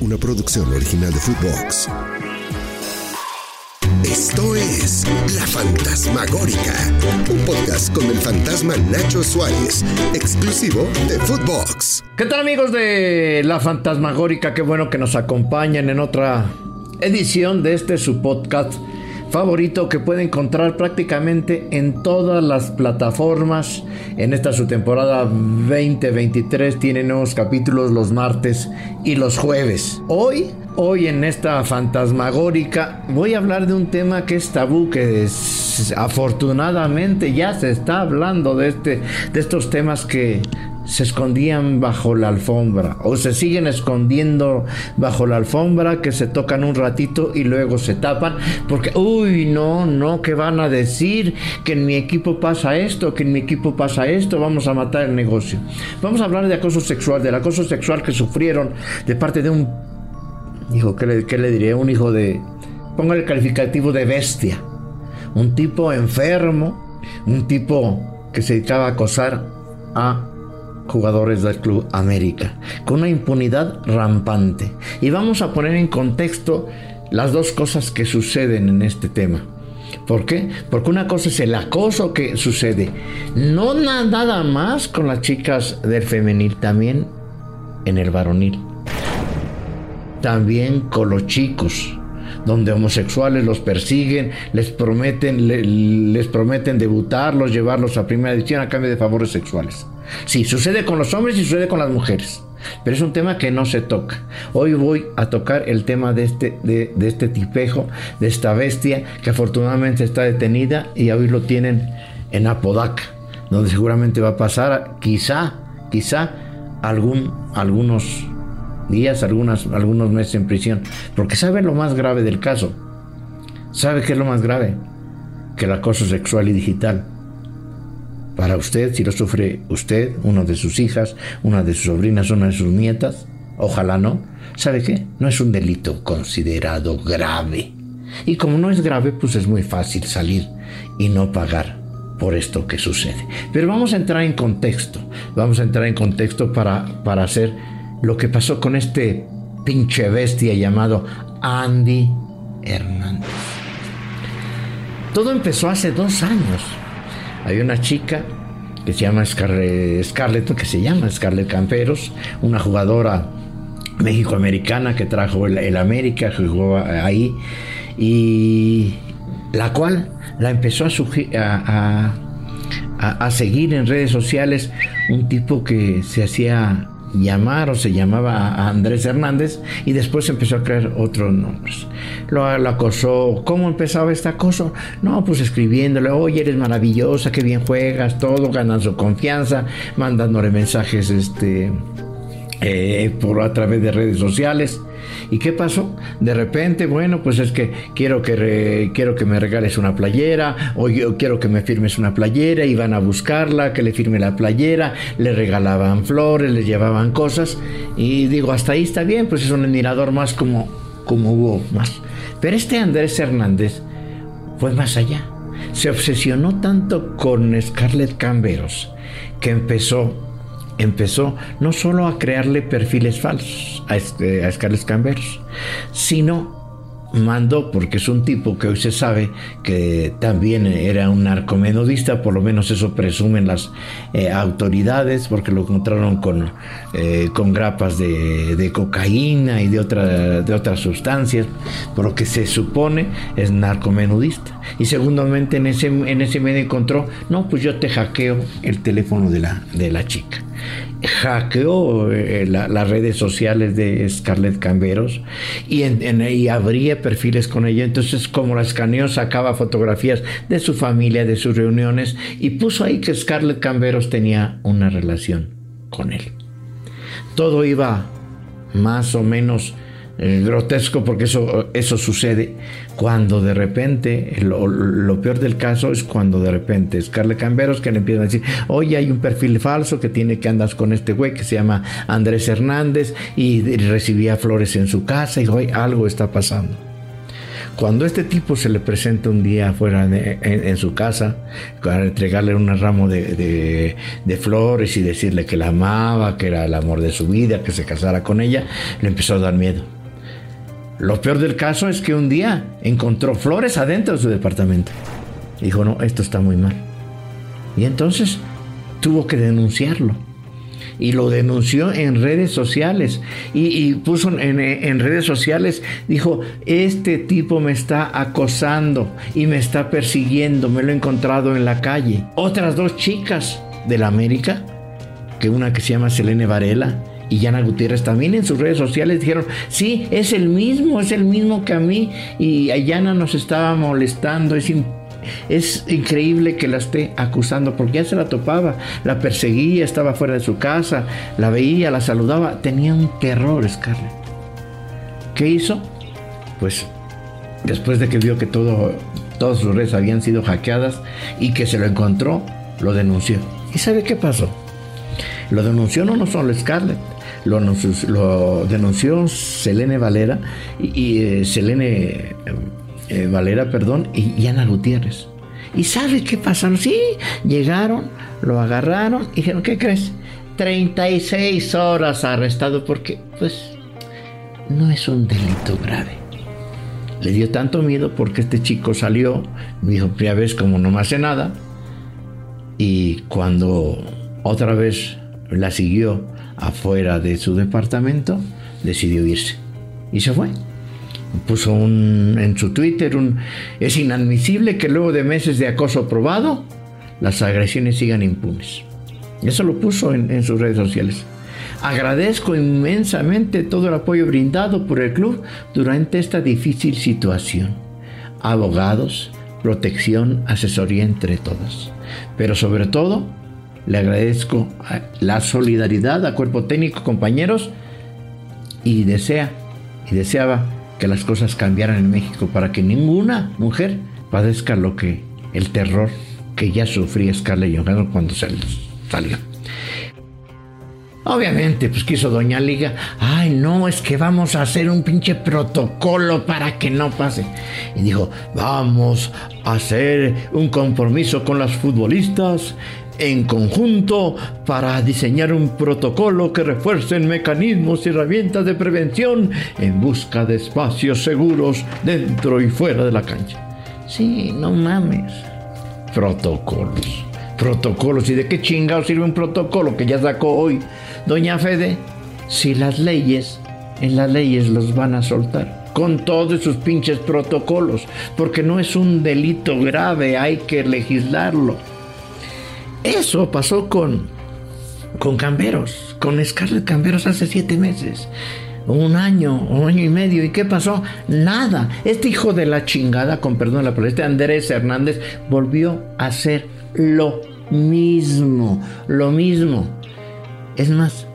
una producción original de Footbox. Esto es La Fantasmagórica, un podcast con el fantasma Nacho Suárez, exclusivo de Footbox. ¿Qué tal amigos de La Fantasmagórica? Qué bueno que nos acompañan en otra edición de este su podcast favorito que puede encontrar prácticamente en todas las plataformas. En esta su temporada 2023 tiene nuevos capítulos los martes y los jueves. Hoy, hoy en esta fantasmagórica voy a hablar de un tema que es tabú, que afortunadamente ya se está hablando de, este, de estos temas que se escondían bajo la alfombra o se siguen escondiendo bajo la alfombra que se tocan un ratito y luego se tapan porque uy no no que van a decir que en mi equipo pasa esto que en mi equipo pasa esto vamos a matar el negocio vamos a hablar de acoso sexual del acoso sexual que sufrieron de parte de un hijo qué le, qué le diré un hijo de ponga el calificativo de bestia. Un tipo enfermo un tipo que se dedicaba a acosar a jugadores del Club América, con una impunidad rampante. Y vamos a poner en contexto las dos cosas que suceden en este tema. ¿Por qué? Porque una cosa es el acoso que sucede, no nada más con las chicas del femenil, también en el varonil. También con los chicos, donde homosexuales los persiguen, les prometen, les prometen debutarlos, llevarlos a primera edición a cambio de favores sexuales. Sí, sucede con los hombres y sucede con las mujeres. Pero es un tema que no se toca. Hoy voy a tocar el tema de este, de, este tipejo, de esta bestia que afortunadamente está detenida y hoy lo tienen en Apodaca, donde seguramente va a pasar quizá, quizá algún, algunos días, algunas, algunos meses en prisión. Porque sabe lo más grave del caso. ¿Sabe qué es lo más grave? Que el acoso sexual y digital para usted, si lo sufre usted, una de sus hijas, una de sus sobrinas, una de sus nietas, ojalá no, ¿sabe qué? No es un delito considerado grave. Y como no es grave, pues es muy fácil salir y no pagar por esto que sucede. Pero vamos a entrar en contexto, vamos a entrar en contexto para, para hacer lo que pasó con este pinche bestia llamado Andy Hernández. Todo empezó hace dos años hay una chica que se llama Scarlett, que se llama Scarlett Camperos, una jugadora mexicoamericana que trajo el, América, jugó ahí, y la cual la empezó a seguir en redes sociales un tipo que se hacía llamar o se llamaba Andrés Hernández y después empezó a crear otros nombres. Lo, acosó. ¿Cómo empezaba este acoso? No, pues escribiéndole, oye, eres maravillosa, qué bien juegas, todo, ganan su confianza, mandándole mensajes este, eh, por a través de redes sociales. ¿Y qué pasó? De repente, bueno, pues es que quiero que, quiero que me regales una playera, o yo quiero que me firmes una playera, iban a buscarla, que le firme la playera, le regalaban flores, le llevaban cosas, y digo, hasta ahí está bien, pues es un admirador más como, como hubo más. Pero este Andrés Hernández fue más allá. Se obsesionó tanto con Scarlett Camberos que empezó empezó no solo a crearle perfiles falsos a, este, a Scarlett Camberos, sino mandó, porque es un tipo que hoy se sabe que también era un narcomenudista, por lo menos eso presumen las eh, autoridades, porque lo encontraron con, eh, con grapas de, cocaína y de, otra, de otras sustancias, por lo que se supone es narcomenudista. Y segundamente en ese, en ese medio encontró, no, pues yo te hackeo el teléfono de la, de la chica hackeó eh, las redes sociales de Scarlett Camberos y, y abría perfiles con ella. Entonces, como la escaneó, sacaba fotografías de su familia, de sus reuniones y puso ahí que Scarlett Camberos tenía una relación con él. Todo iba más o menos grotesco porque eso, eso sucede cuando de repente, lo, peor del caso es cuando de repente Scarlett Camberos que le empiezan a decir, oye, hay un perfil falso que tiene que andar con este güey que se llama Andrés Hernández y recibía flores en su casa y hoy algo está pasando. Cuando este tipo se le presenta un día afuera en, su casa, para entregarle un ramo de, flores y decirle que la amaba, que era el amor de su vida, que se casara con ella, le empezó a dar miedo. Lo peor del caso es que un día encontró flores adentro de su departamento. Dijo, no, esto está muy mal. Y entonces tuvo que denunciarlo y lo denunció en redes sociales y, puso en, redes sociales, dijo, este tipo me está acosando y me está persiguiendo, me lo he encontrado en la calle. Otras dos chicas de la América, que una que se llama Selene Varela, y Yana Gutiérrez también en sus redes sociales dijeron, sí, es el mismo, es el mismo que a mí y a Yana nos estaba molestando, es es increíble que la esté acusando porque ya se la topaba, la perseguía, estaba fuera de su casa, la veía, la saludaba. Tenía un terror Scarlett. ¿Qué hizo? Pues después de que vio que todo, todas sus redes habían sido hackeadas y que se lo encontró, lo denunció. ¿Y sabe qué pasó? Lo denunció no, solo Scarlett, lo, denunció Selene Valera y, eh, Selene eh, Valera, perdón, y, Ana Gutiérrez. ¿Y sabe qué pasaron? Sí, llegaron, lo agarraron y dijeron, ¿qué crees? 36 horas arrestado porque, pues, no es un delito grave. Le dio tanto miedo porque este chico salió, dijo, primera vez como no me hace nada, y cuando otra vez la siguió afuera de su departamento, decidió irse. Y se fue puso en su Twitter un, es inadmisible que luego de meses de acoso probado las agresiones sigan impunes. Eso lo puso en, en sus redes sociales. Agradezco inmensamente todo el apoyo brindado por el club durante esta difícil situación. Abogados, protección, asesoría entre todos. Pero sobre todo, le agradezco la solidaridad a cuerpo técnico, compañeros, y desea y deseaba que las cosas cambiaran en México para que ninguna mujer padezca lo que el terror que ya sufría Scarlett Johansson cuando salió. Obviamente, pues quiso Doña Liga, ay no, es que vamos a hacer un pinche protocolo para que no pase. Y dijo, vamos a hacer un compromiso con las futbolistas en conjunto para diseñar un protocolo que refuerce mecanismos y herramientas de prevención en busca de espacios seguros dentro y fuera de la cancha. Sí, no mames. Protocolos. Protocolos. ¿Y de qué chingado sirve un protocolo que ya sacó hoy Doña Fede? Si las leyes, en las leyes los van a soltar con todos sus pinches protocolos, porque no es un delito grave, hay que legislarlo. Eso pasó con, con Camberos, con Scarlett Camberos hace siete meses. Un año, un año y medio. ¿Y qué pasó? Nada. Este hijo de la chingada, con perdón la palabra, este Andrés Hernández, volvió a hacer lo mismo. Lo mismo. Es más,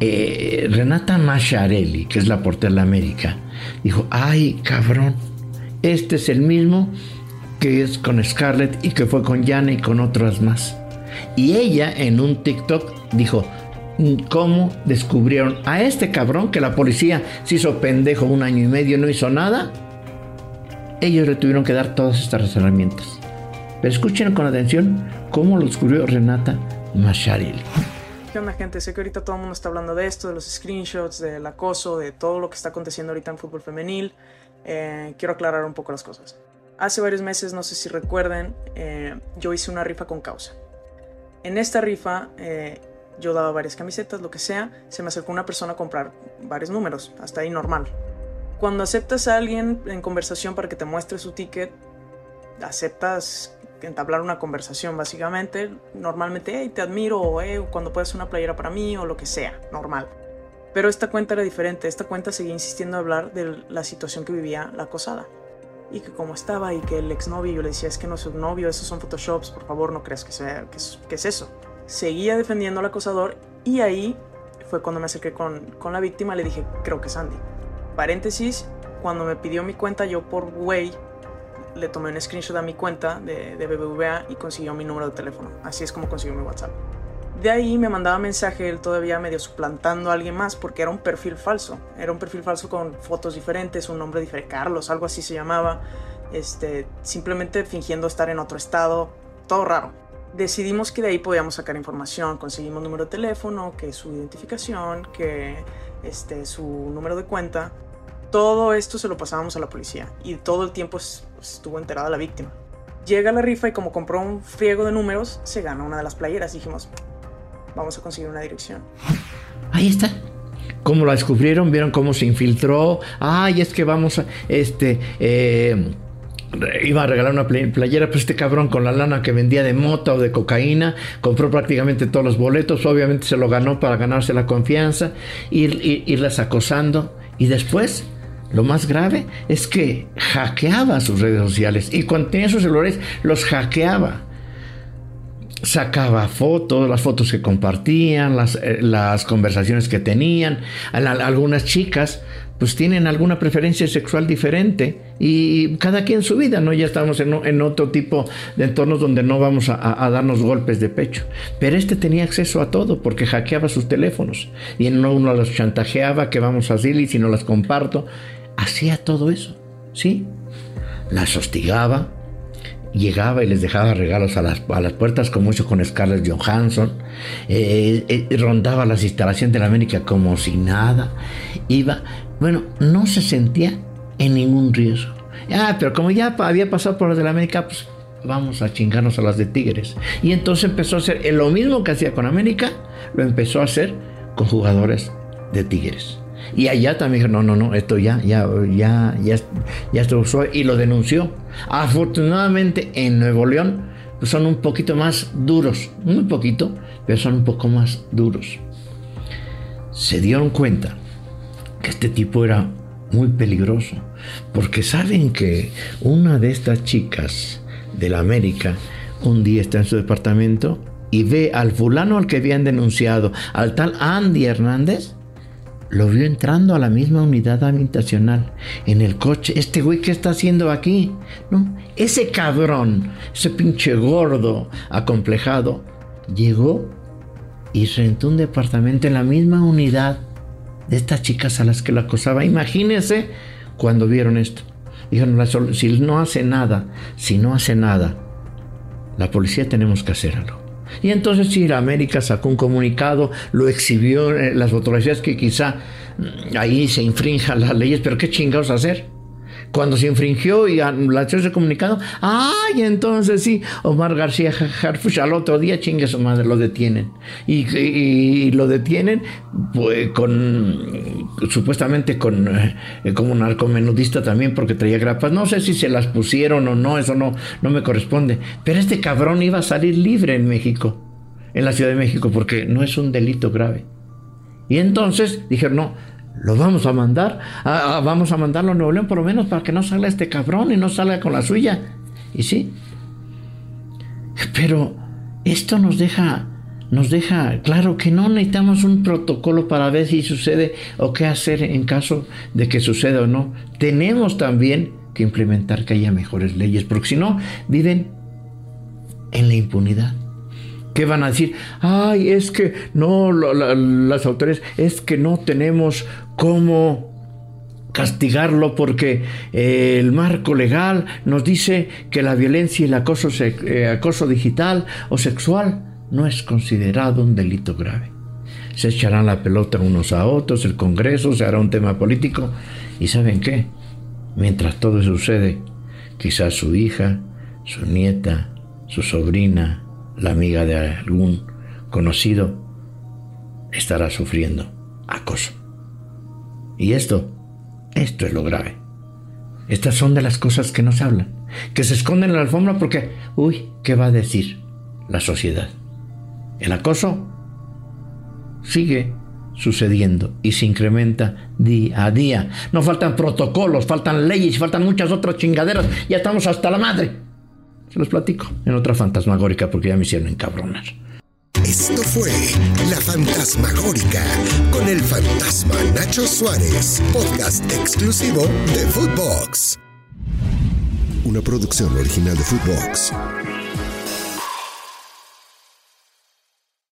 eh, Renata Macharelli, que es la portera de la América, dijo: Ay, cabrón, este es el mismo que es con Scarlett y que fue con Yana y con otras más. Y ella en un TikTok dijo, ¿cómo descubrieron a este cabrón que la policía se hizo pendejo un año y medio, no hizo nada? Ellos le tuvieron que dar todas estas herramientas. Pero escuchen con atención cómo lo descubrió Renata Macharil. ¿Qué onda gente? Sé que ahorita todo el mundo está hablando de esto, de los screenshots, del acoso, de todo lo que está aconteciendo ahorita en fútbol femenil. Eh, quiero aclarar un poco las cosas. Hace varios meses, no sé si recuerden, eh, yo hice una rifa con causa. En esta rifa eh, yo daba varias camisetas, lo que sea, se me acercó una persona a comprar varios números, hasta ahí normal. Cuando aceptas a alguien en conversación para que te muestre su ticket, aceptas entablar una conversación básicamente, normalmente, hey, te admiro, o hey, cuando puedes una playera para mí, o lo que sea, normal. Pero esta cuenta era diferente, esta cuenta seguía insistiendo en hablar de la situación que vivía la acosada y que como estaba y que el exnovio, yo le decía, es que no es un novio, esos son photoshops, por favor no creas que, sea, que, es, eso. Seguía defendiendo al acosador y ahí fue cuando me acerqué con, con la víctima, le dije, creo que es Andy. Paréntesis, cuando me pidió mi cuenta, yo por way le tomé un screenshot a mi cuenta de, de BBVA y consiguió mi número de teléfono. Así es como consiguió mi WhatsApp. De ahí me mandaba mensaje él todavía medio suplantando a alguien más porque era un perfil falso. Era un perfil falso con fotos diferentes, un nombre diferente, Carlos, algo así se llamaba. Este, simplemente fingiendo estar en otro estado, todo raro. Decidimos que de ahí podíamos sacar información, conseguimos número de teléfono, que su identificación, que este, su número de cuenta. Todo esto se lo pasábamos a la policía y todo el tiempo estuvo enterada la víctima. Llega la rifa y como compró un friego de números, se gana una de las playeras. Dijimos, vamos a conseguir una dirección. Ahí está. ¿Cómo la descubrieron? ¿Vieron cómo se infiltró? Ay, es que vamos a... Este... Eh, iba a regalar una playera, pues este cabrón con la lana que vendía de mota o de cocaína, compró prácticamente todos los boletos, obviamente se lo ganó para ganarse la confianza, ir, irlas acosando y después lo más grave es que hackeaba sus redes sociales y cuando tenía sus celulares los hackeaba. Sacaba fotos, las fotos que compartían, las, eh, las conversaciones que tenían. Algunas chicas pues tienen alguna preferencia sexual diferente y cada quien su vida, ¿no? Ya estamos en, otro tipo de entornos donde no vamos a, darnos golpes de pecho. Pero este tenía acceso a todo porque hackeaba sus teléfonos y no uno los chantajeaba que vamos a y si no las comparto. Hacía todo eso, ¿sí? Las hostigaba, llegaba y les dejaba regalos a las, a las puertas, como hizo con Scarlett Johansson, eh, eh, rondaba las instalaciones de la América como si nada, iba, bueno, no se sentía en ningún riesgo. Ah, pero como ya había pasado por las de la América, pues vamos a chingarnos a las de Tigres. Y entonces empezó a hacer lo mismo que hacía con América, lo empezó a hacer con jugadores de Tigres. Y allá también dijo, no, no, no, esto ya, ya, ya, ya, ya esto usó y lo denunció. Afortunadamente en Nuevo León pues, son un poquito más duros, muy poquito, pero son un poco más duros. Se dieron cuenta que este tipo era muy peligroso, porque saben que una de estas chicas de la América un día está en su departamento y ve al fulano al que habían denunciado, al tal Andy Hernández, lo vio entrando a la misma unidad habitacional, en el coche. Este güey, ¿qué está haciendo aquí? No, ese cabrón, ese pinche gordo, acomplejado, llegó y rentó un departamento en la misma unidad de estas chicas a las que lo acosaba. Imagínense cuando vieron esto. Dijeron, si no hace nada, si no hace nada, la policía tenemos que hacer algo. Y entonces la América sacó un comunicado, lo exhibió, en las fotografías que quizá mm, ahí se infrinjan las leyes, pero ¿qué chingados hacer? Cuando se infringió y lanzó ese comunicado, ¡ay! Entonces sí, Omar García Harfush al otro día, chingue su madre, lo detienen. Y, lo detienen pues, con, supuestamente con, eh, como narcomenudista también, porque traía grapas. No sé si se las pusieron o no, eso no, no me corresponde. Pero este cabrón iba a salir libre en México, en la Ciudad de México, porque no es un delito grave. Y entonces dijeron, no, lo vamos a mandar, vamos a mandarlo a Nuevo León por lo menos para que no salga este cabrón y no salga con la suya. Y sí. Pero esto nos deja, nos deja claro que no necesitamos un protocolo para ver si sucede o qué hacer en caso de que suceda o no. Tenemos también que implementar que haya mejores leyes, porque si no, viven en la impunidad. ¿Qué van a decir? Ay, es que no, las autoridades, es que no tenemos cómo castigarlo porque eh, el marco legal nos dice que la violencia y el acoso, eh, acoso digital o sexual no es considerado un delito grave. Se echarán la pelota unos a otros, el Congreso se hará un tema político y ¿saben qué? Mientras todo sucede, quizás su hija, su nieta, su sobrina, la amiga de algún conocido estará sufriendo acoso. Y esto, esto es lo grave. Estas son de las cosas que no se hablan, que se esconden en la alfombra porque, uy, ¿qué va a decir la sociedad? El acoso sigue sucediendo y se incrementa día a día. No faltan protocolos, faltan leyes, faltan muchas otras chingaderas. Ya estamos hasta la madre. Se los platico en otra fantasmagórica porque ya me hicieron encabronar. Esto fue La Fantasmagórica con el fantasma Nacho Suárez, podcast exclusivo de Footbox. Una producción original de Footbox.